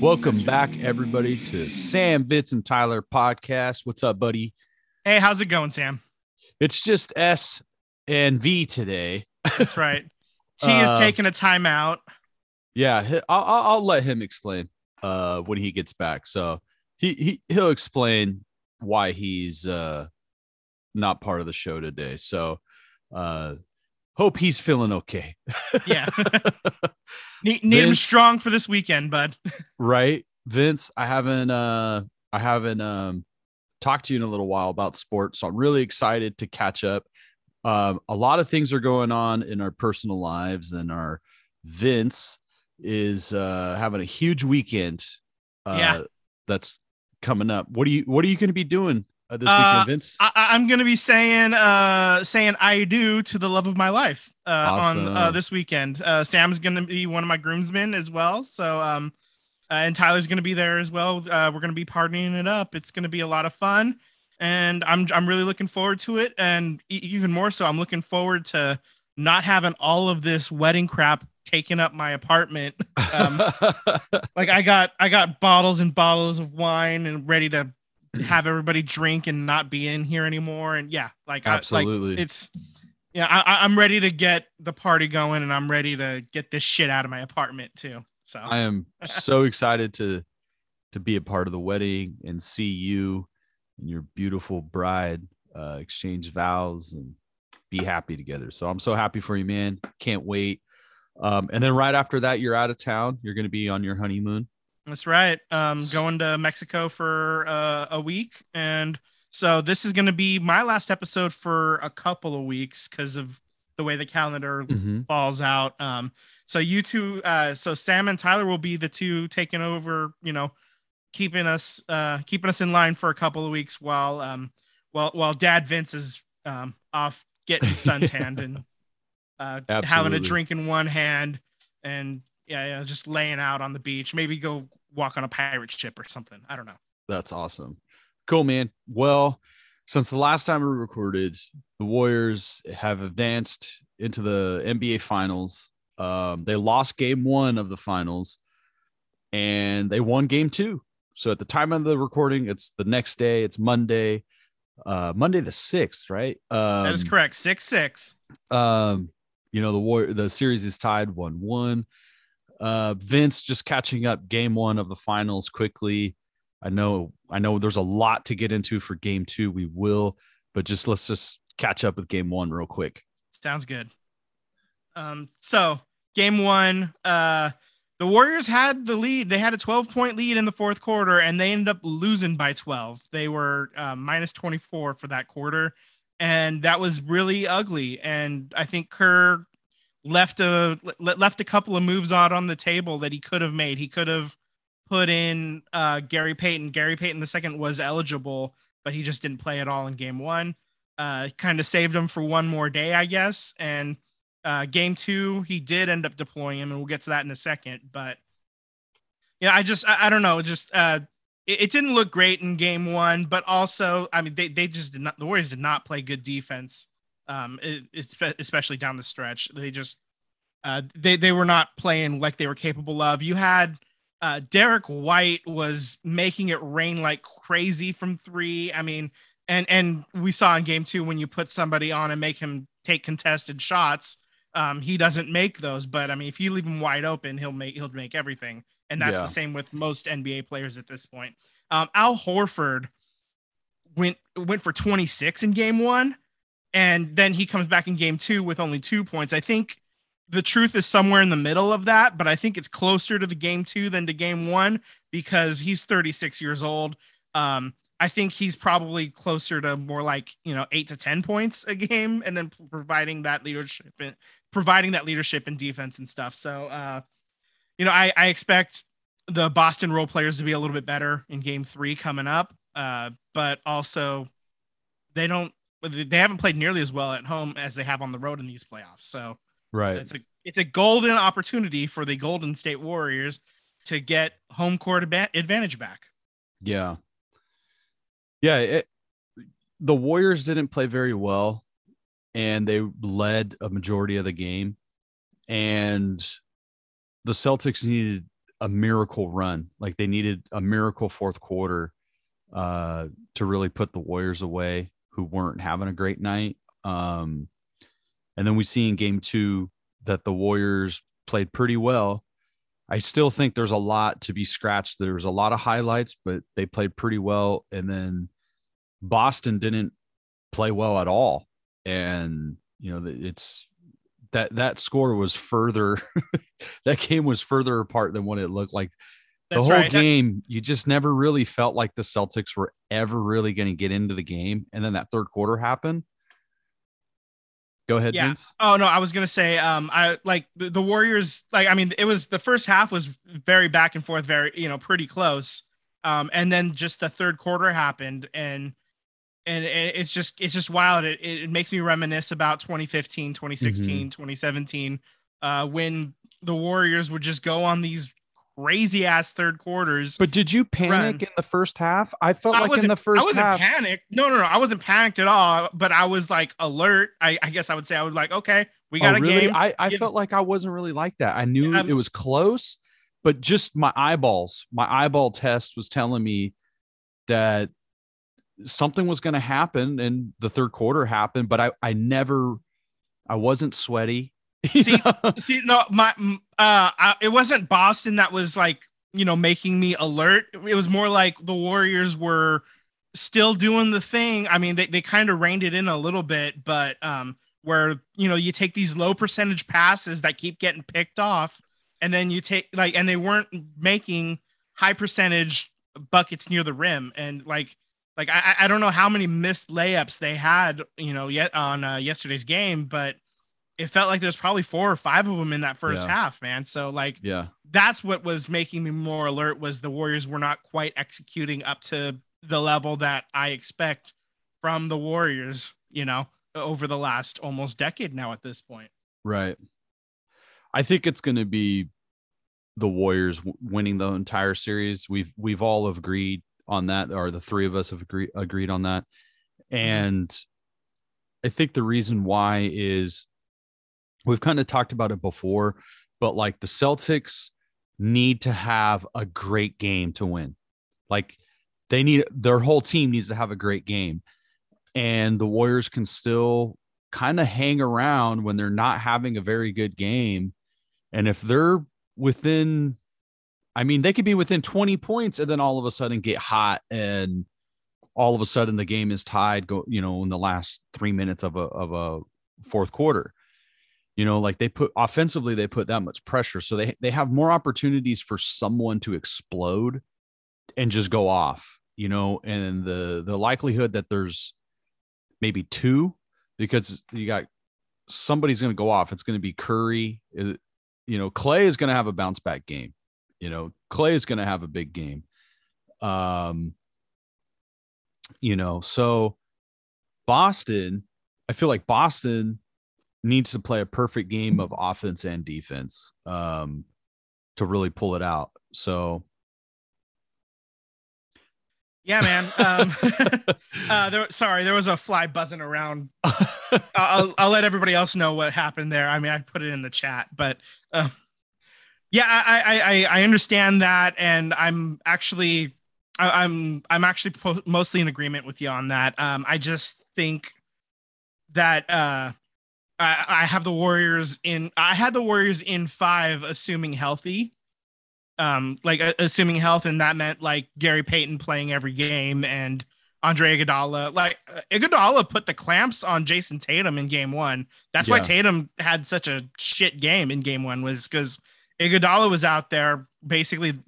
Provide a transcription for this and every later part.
Welcome back, everybody, to Sam Vince and Tyler podcast. What's up, buddy? Hey, how's it going, Sam? It's just S and V today. That's right. T is Uh, taking a timeout. Yeah, I'll, I'll I'll let him explain uh, when he gets back. So he, he he'll explain why he's uh, not part of the show today. So uh, hope he's feeling okay. Yeah. need need him strong for this weekend, bud. right vince i haven't uh i haven't um talked to you in a little while about sports so i'm really excited to catch up um a lot of things are going on in our personal lives and our vince is uh having a huge weekend uh Yeah. that's coming up what are you what are you going to be doing uh, this Uh, weekend vince I, I- I'm gonna be saying uh saying I do to the love of my life uh on uh, this weekend. Uh Sam's gonna be one of my groomsmen as well. So um uh, and Tyler's gonna be there as well. Uh we're gonna be partying it up. It's gonna be a lot of fun. And I'm I'm really looking forward to it. And e- even more so, I'm looking forward to not having all of this wedding crap taking up my apartment. Um, like I got I got bottles and bottles of wine and ready to have everybody drink and not be in here anymore. And yeah, like I, like absolutely it's yeah, I- I'm ready to get the party going and I'm ready to get this shit out of my apartment too. So I am so excited to to be a part of the wedding and see you and your beautiful bride uh, exchange vows and be happy together. So I'm so happy for you, man. Can't wait. Um, and then right after that, you're out of town. You're going to be on your honeymoon. That's right. Um, going to Mexico for uh, a week, and so this is going to be my last episode for a couple of weeks because of the way the calendar Mhm. falls out. Um, so you two, uh, so Sam and Tyler will be the two taking over. You know, keeping us, uh, keeping us in line for a couple of weeks while, um, while while Dad Vince is um, off getting suntanned and uh, having a drink in one hand and yeah, yeah, just laying out on the beach. Maybe go walk on a pirate ship or something. I don't know. That's awesome. Cool, man. Well, since the last time we recorded, the Warriors have advanced into the NBA Finals. Um, they lost game one of the finals and they won game two. So at the time of the recording, it's the next day, it's Monday, uh, Monday the 6th, right? Um, that is correct. Six six. um, you know, the war the series is tied one one. Uh Vince just catching up game one of the finals quickly. I know, I know there's a lot to get into for game two. We will, but just let's just catch up with game one real quick. Sounds good. Um, so game one, uh, the Warriors had the lead. They had a 12 point lead in the fourth quarter, and they ended up losing by 12. They were uh, minus 24 for that quarter, and that was really ugly. And I think Kerr left a le- left a couple of moves out on the table that he could have made. He could have put in uh, Gary Payton. Gary Payton the second was eligible, but he just didn't play at all in game one. Uh, kind of saved him for one more day, I guess. And uh, game two, he did end up deploying him, and we'll get to that in a second. But yeah, I just I, I don't know, just uh, it, it didn't look great in game one, but also I mean they they just did not the Warriors did not play good defense, um, it, especially down the stretch. They just uh, they they were not playing like they were capable of. You had uh, Derrick White was making it rain like crazy from three. I mean, and and we saw in game two when you put somebody on and make him take contested shots, um, he doesn't make those. But I mean, if you leave him wide open, he'll make he'll make everything. And that's Yeah. the same with most NBA players at this point. Um, Al Horford went went for 26 in game one, and then he comes back in game two with only two points. I think the truth is somewhere in the middle of that, but I think it's closer to the game two than to game one because he's 36 years old. Um, I think he's probably closer to more like you know eight to ten points a game, and then providing that leadership and providing that leadership and defense and stuff. So, uh, you know, I, I expect the Boston role players to be a little bit better in Game Three coming up, uh, but also they don't they haven't played nearly as well at home as they have on the road in these playoffs. So Right. it's a it's a golden opportunity for the Golden State Warriors to get home court advantage back. Yeah. Yeah. It, the Warriors didn't play very well and they led a majority of the game. And the Celtics needed a miracle run. Like they needed a miracle fourth quarter uh, to really put the Warriors away, who weren't having a great night. Um, and then we see in game two that the Warriors played pretty well. I still think there's a lot to be scratched. There's a lot of highlights, but they played pretty well. And then Boston didn't play well at all. And, you know, it's that that score was further, that game was further apart than what it looked like. That's the whole right. game, you just never really felt like the Celtics were ever really going to get into the game. And then that third quarter happened. Go ahead, yeah. Vince. Oh no, I was gonna say, um, I like the, the, Warriors. Like, I mean, it was the first half was very back and forth, very you know, pretty close. Um, and then just the third quarter happened, and and it's just it's just wild. It it makes me reminisce about 2015, 2016, mm-hmm. 2017, uh, when the Warriors would just go on these crazy ass third quarters. But did you panic run. in the first half? I felt I like in the first I wasn't half. panicked. No, no, no. I wasn't panicked at all, but I was like alert. I, I guess I would say I was like, okay, we got oh, a really? game. I, I felt like I wasn't really like that. I knew um, it was close, but just my eyeballs, my eyeball test was telling me that something was going to happen and the third quarter happened, but I, I never, I wasn't sweaty see, see, no, my, uh, I, it wasn't Boston that was like, you know, making me alert. It was more like the Warriors were still doing the thing. I mean, they, they kind of reined it in a little bit, but, um, where, you know, you take these low percentage passes that keep getting picked off, and then you take like, and they weren't making high percentage buckets near the rim. And like, like I, I don't know how many missed layups they had, you know, yet on uh, yesterday's game, but it felt like there's probably four or five of them in that first yeah. half, man. So like, yeah, that's what was making me more alert was the Warriors were not quite executing up to the level that I expect from the Warriors, you know, over the last almost decade now at this point. Right. I think it's going to be the Warriors winning the entire series. We've we've all agreed on that, or the three of us have agreed agreed on that. Mm-hmm. And I think the reason why is we've kind of talked about it before, but like the Celtics need to have a great game to win. Like they need their whole team needs to have a great game. And the Warriors can still kind of hang around when they're not having a very good game. And if they're within, I mean, they could be within 20 points and then all of a sudden get hot and all of a sudden the game is tied go, you know, in the last three minutes of a of a fourth quarter. You know, like they put offensively, they put that much pressure. So they they have more opportunities for someone to explode and just go off, you know, and the the likelihood that there's maybe two because you got somebody's going to go off. It's going to be Curry. Uh, you know, Clay is going to have a bounce back game. You know, Clay is going to have a big game. Um, you know, so Boston, I feel like Boston needs to play a perfect game of offense and defense um, to really pull it out. So, yeah, man. Um, uh, there, sorry, there was a fly buzzing around. I'll, I'll let everybody else know what happened there. I mean, I put it in the chat, but uh, yeah, I, I I understand that, and I'm actually I, I'm, I'm actually po- mostly in agreement with you on that. Um, I just think that uh, I, I have the Warriors in. I had the Warriors in five, assuming healthy. Um, like uh, assuming health, and that meant like Gary Payton playing every game and Andre Iguodala. Like uh, Iguodala put the clamps on Jayson Tatum in Game One. That's yeah. why Tatum had such a shit game in Game One was because Iguodala was out there basically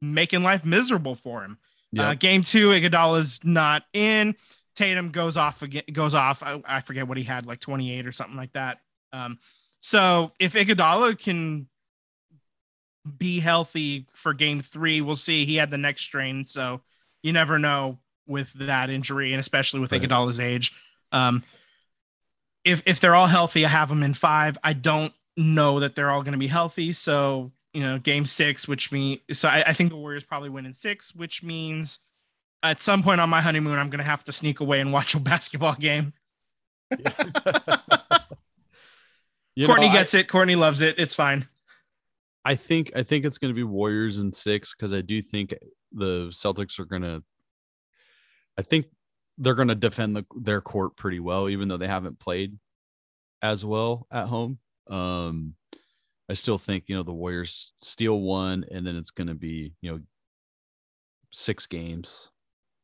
making life miserable for him. Yep. Uh, game two, Iguodala's not in. Tatum goes off again, goes off. I, I, forget what he had, like 28 or something like that. Um, so if Iguodala can be healthy for game three, we'll see. He had the next strain, so you never know with that injury, and especially with right. Iguodala's age. Um, if if they're all healthy, I have them in five. I don't know that they're all going to be healthy, so you know, game six, which means so I, I think the Warriors probably win in six, which means at some point on my honeymoon, I'm gonna have to sneak away and watch a basketball game. Courtney know, gets I, it. Courtney loves it. It's fine. I think I think it's going to be Warriors in six because I do think the Celtics are going to. I think they're going to defend the, their court pretty well, even though they haven't played as well at home. Um, I still think you know the Warriors steal one, and then it's going to be you know six games.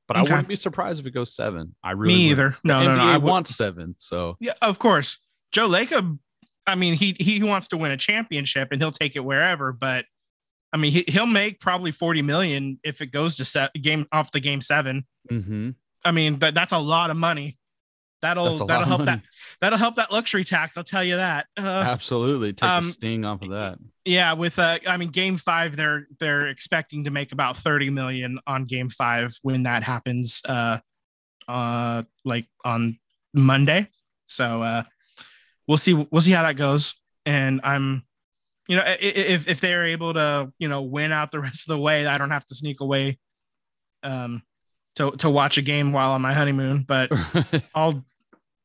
But okay. I wouldn't be surprised if it goes seven. I really me either. No, no, no. I want seven. So yeah, of course. Joe Lacob. I mean, he he wants to win a championship, and he'll take it wherever. But I mean, he, he'll make probably forty million if it goes to set game off the game 7 mm-hmm. I mean, that that's a lot of money. That'll that'll help that that'll help that luxury tax. I'll tell you that. Uh, Absolutely, take um, the sting off of that. Yeah, with uh, I mean, Game Five, they're they're expecting to make about thirty million on Game Five when that happens. Uh, uh, like on Monday. So uh, we'll see we'll see how that goes. And I'm, you know, if if they're able to you know win out the rest of the way, I don't have to sneak away. Um, to to watch a game while on my honeymoon, but I'll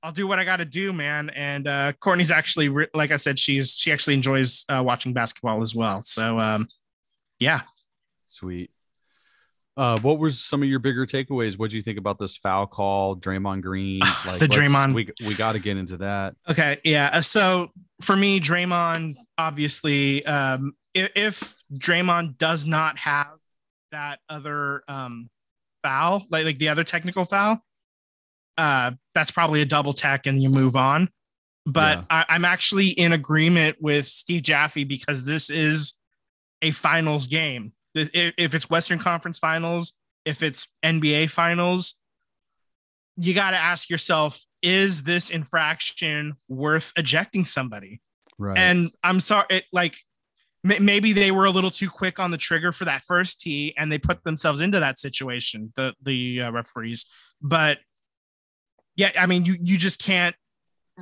I'll do what I got to do, man. And uh, Courtney's actually, like I said, she's she actually enjoys uh, watching basketball as well. So um, yeah, sweet. Uh, what were some of your bigger takeaways? What do you think about this foul call, Draymond Green? Like the Draymond, we we got to get into that. Okay, yeah. Uh, so for me, Draymond, obviously, um, if, if Draymond does not have that other um, foul, like like the other technical foul, uh, that's probably a double tech and you move on. But yeah. I, I'm actually in agreement with Steve Javie because this is a finals game. This, if, if it's Western Conference Finals, if it's NBA Finals, you got to ask yourself: Is this infraction worth ejecting somebody? Right. And I'm sorry, it, like maybe they were a little too quick on the trigger for that first tee and they put themselves into that situation the the uh, referees. But yeah i mean you you just can't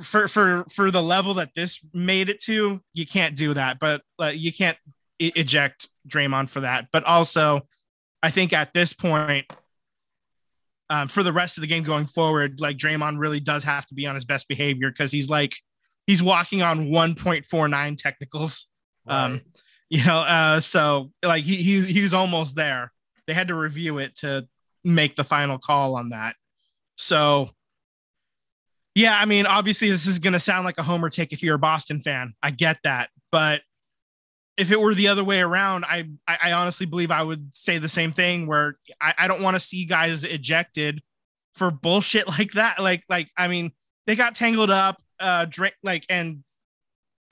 for for for the level that this made it to you can't do that. But uh, you can't I- eject Draymond for that. But also i think at this point um, for the rest of the game going forward like Draymond really does have to be on his best behavior because he's like he's walking on 1.49 technicals right. Um, you know, uh, so like he, he he was almost there. They had to review it to make the final call on that. So yeah, I mean, obviously this is gonna sound like a homer take if you're a Boston fan. I get that, but if it were the other way around, I I, I honestly believe I would say the same thing. Where I, I don't want to see guys ejected for bullshit like that. Like like I mean, they got tangled up. Uh, drink like and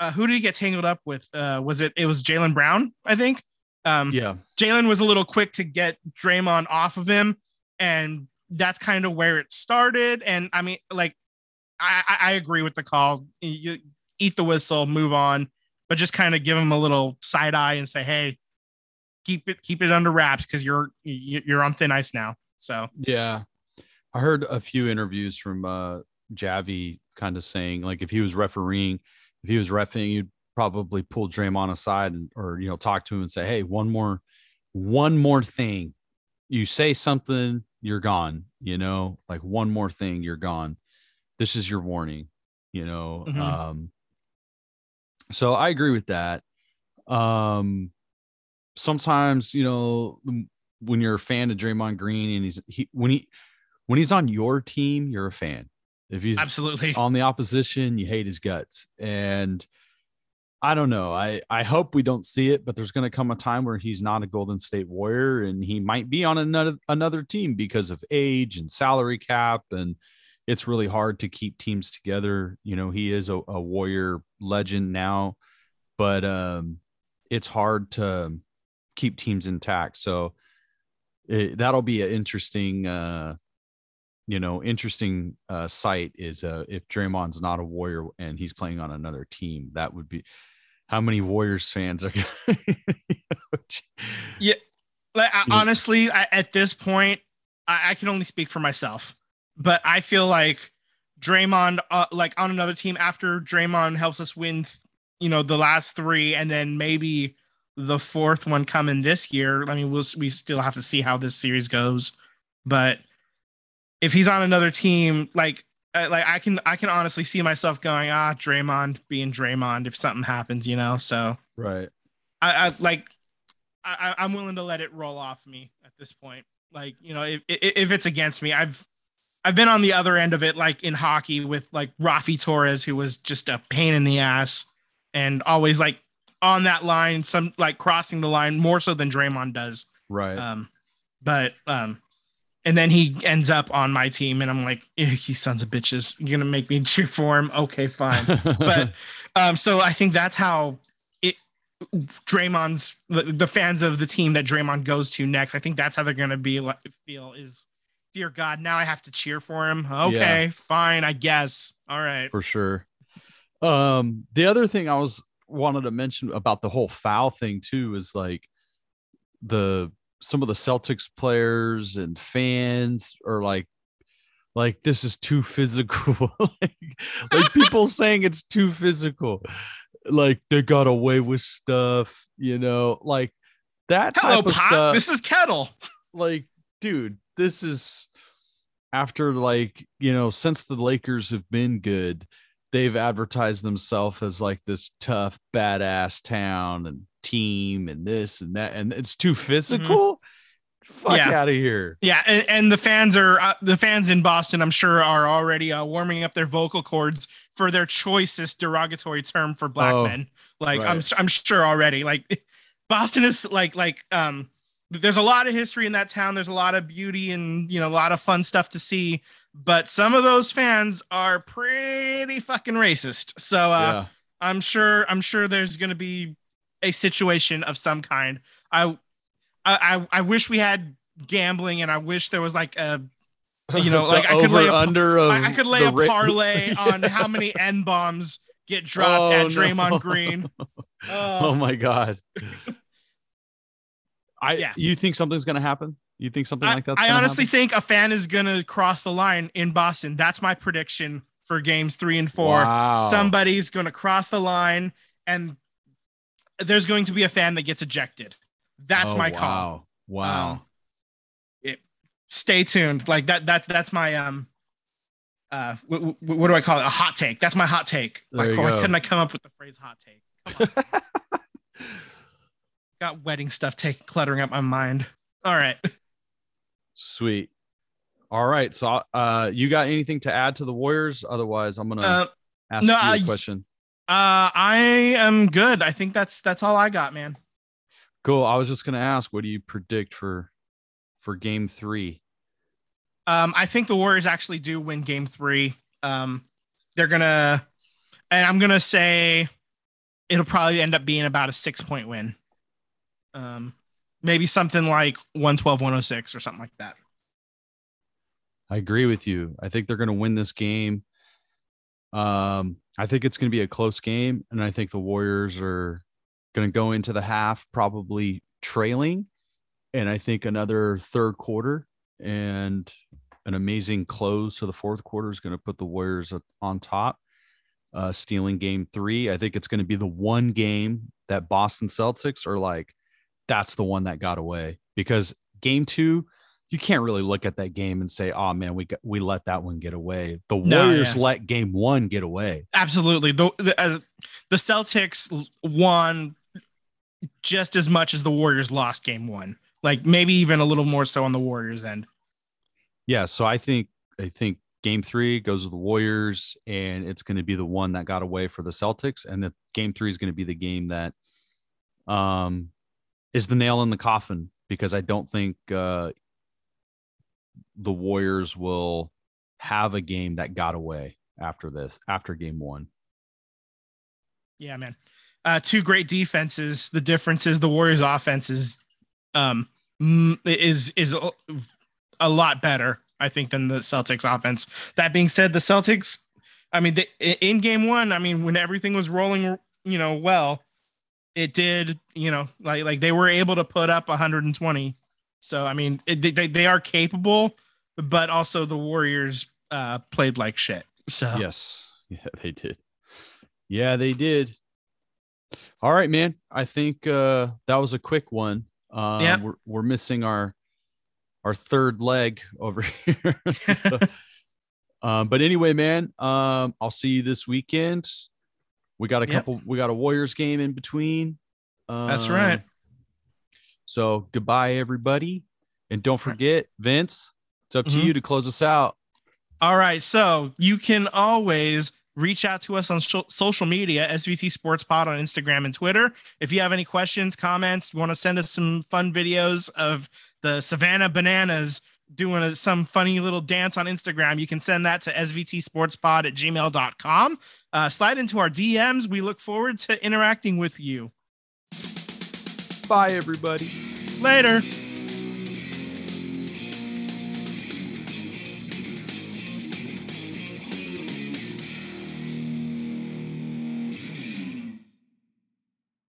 uh, who did he get tangled up with? Uh, was it? It was Jaylen Brown, I think. Um, yeah, Jaylen was a little quick to get Draymond off of him, and that's kind of where it started. And I mean, like, I, I agree with the call. You eat the whistle, move on, but just kind of give him a little side eye and say, "Hey, keep it keep it under wraps because you're you're on thin ice now." So yeah, I heard a few interviews from uh, Javie kind of saying like if he was refereeing if he was refing, you'd probably pull Draymond aside and, or, you know, talk to him and say, Hey, one more, one more thing. You say something, you're gone, you know, like one more thing, you're gone. This is your warning, you know? Mm-hmm. Um, so I agree with that. Um, sometimes, you know, when you're a fan of Draymond Green and he's, he, when he, when he's on your team, you're a fan. If he's absolutely on the opposition, you hate his guts. And I don't know. I, I hope we don't see it, but there's going to come a time where he's not a Golden State Warrior and he might be on another another team because of age and salary cap and it's really hard to keep teams together. You know, he is a, a Warrior legend now, but um, it's hard to keep teams intact. So it, that'll be an interesting uh, you know, interesting uh, sight is uh, if Draymond's not a Warrior and he's playing on another team, that would be how many Warriors fans are. yeah, like I, honestly, I, at this point, I, I, can only speak for myself, but I feel like Draymond, uh, like on another team, after Draymond helps us win, you know, the last three, and then maybe the fourth one coming this year. I mean, we'll we still have to see how this series goes, but if he's on another team, like uh, like I can I can honestly see myself going ah Draymond being Draymond if something happens, you know. So right. I, I like I, I'm willing to let it roll off me at this point. Like you know, if if it's against me, I've I've been on the other end of it, like in hockey with like Raffi Torres, who was just a pain in the ass and always like on that line, some like crossing the line more so than Draymond does. Right. Um, but um, and then he ends up on my team, and I'm like, "Eh, you sons of bitches, you're gonna make me cheer for him. Okay, fine. but um, so I think that's how it Draymond's the, the fans of the team that Draymond goes to next. I think that's how they're gonna be like feel is dear God, now I have to cheer for him. Okay, fine, I guess. All right. for sure. Um, the other thing I was wanted to mention about the whole foul thing too is like the some of the Celtics players and fans are like like this is too physical like, like people saying it's too physical like they got away with stuff you know like that type Hello, of Pop. stuff This is Kettle. like dude this is after like you know since the lakers have been good they've advertised themselves as like this tough badass town and team and this and that and it's too physical fuck Yeah. out of here Yeah, and, and the fans are uh, the fans in Boston. I'm sure are already uh, warming up their vocal cords for their choicest derogatory term for black Oh, men. Like I'm. I'm sure already. Like Boston is like like um. There's a lot of history in that town. There's a lot of beauty and you know a lot of fun stuff to see. But some of those fans are pretty fucking racist. So uh, yeah I'm sure I'm sure there's going to be a situation of some kind. I I I- wish we had gambling and I wish there was like a you know like I could lay a, of I, I could lay a ra- parlay on how many N bombs get dropped Oh, at Draymond no. Green. oh Uh, my god i Yeah. you think something's gonna happen you think something I, like that? I honestly happen? think a fan is gonna cross the line in Boston. That's my prediction for games three and four. wow. Somebody's gonna cross the line and there's going to be a fan that gets ejected. That's Oh, my call. wow wow Um, it, stay tuned. Like that. That's that's my um. Uh, what, what do I call it? A hot take. That's my hot take. Like, why couldn't I come up with the phrase hot take? Got wedding stuff taking cluttering up my mind. All right. Sweet. All right. So, uh, you got anything to add to the Warriors? Otherwise, I'm gonna Uh, ask no, you a I- question. Uh, I am good. I think that's that's all I got, man. Cool. I was just gonna ask, what do you predict for for Game Three? Um, I think the Warriors actually do win Game Three. Um, they're gonna, and I'm gonna say it'll probably end up being about a six point win. Um, maybe something like 112, 106 or something like that. I agree with you. I think they're gonna win this game. Um, I think it's gonna be a close game, and I think the Warriors are gonna go into the half probably trailing, and I think another third quarter and an amazing close to the fourth quarter is going to put the Warriors on top, uh, stealing game three. I think it's going to be the one game that Boston Celtics are like, that's the one that got away because game two, you can't really look at that game and say, oh man, we got, we let that one get away. The No, Warriors yeah. let game one get away. Absolutely. The the, uh, the Celtics won just as much as the Warriors lost game one. Like maybe even a little more so on the Warriors end. Yeah. So I think, I think game three goes to the Warriors and it's going to be the one that got away for the Celtics. And the game three is going to be the game that, um, is the nail in the coffin because I don't think, uh, the Warriors will have a game that got away after this, after game one. Yeah, man. Uh, two great defenses. The difference is the Warriors' offense is um is is a- lot better, I think, than the Celtics' offense. That being said, the Celtics, I mean, they, in game one, I mean, when everything was rolling, you know, well, it did, you know, like like they were able to put up 120. So I mean, it, they they are capable, but also the Warriors uh played like shit. So Yes. Yeah, they did. Yeah, they did. All right, man. I think uh that was a quick one. Um Yeah. we're, we're missing our our third leg over here. So, um, but anyway, man, um, I'll see you this weekend. We got a Yep. couple we got a Warriors game in between. That's right. So goodbye, everybody, and don't forget, Vince. It's up to Mhm. you to close us out. All right. So you can always reach out to us on sho- social media, SVT Sports Pod on Instagram and Twitter. If you have any questions, comments, you want to send us some fun videos of the Savannah Bananas doing a, some funny little dance on Instagram, you can send that to svtsportspod at gmail.com. Uh, slide into our DMs. We look forward to interacting with you. Bye, everybody. Later.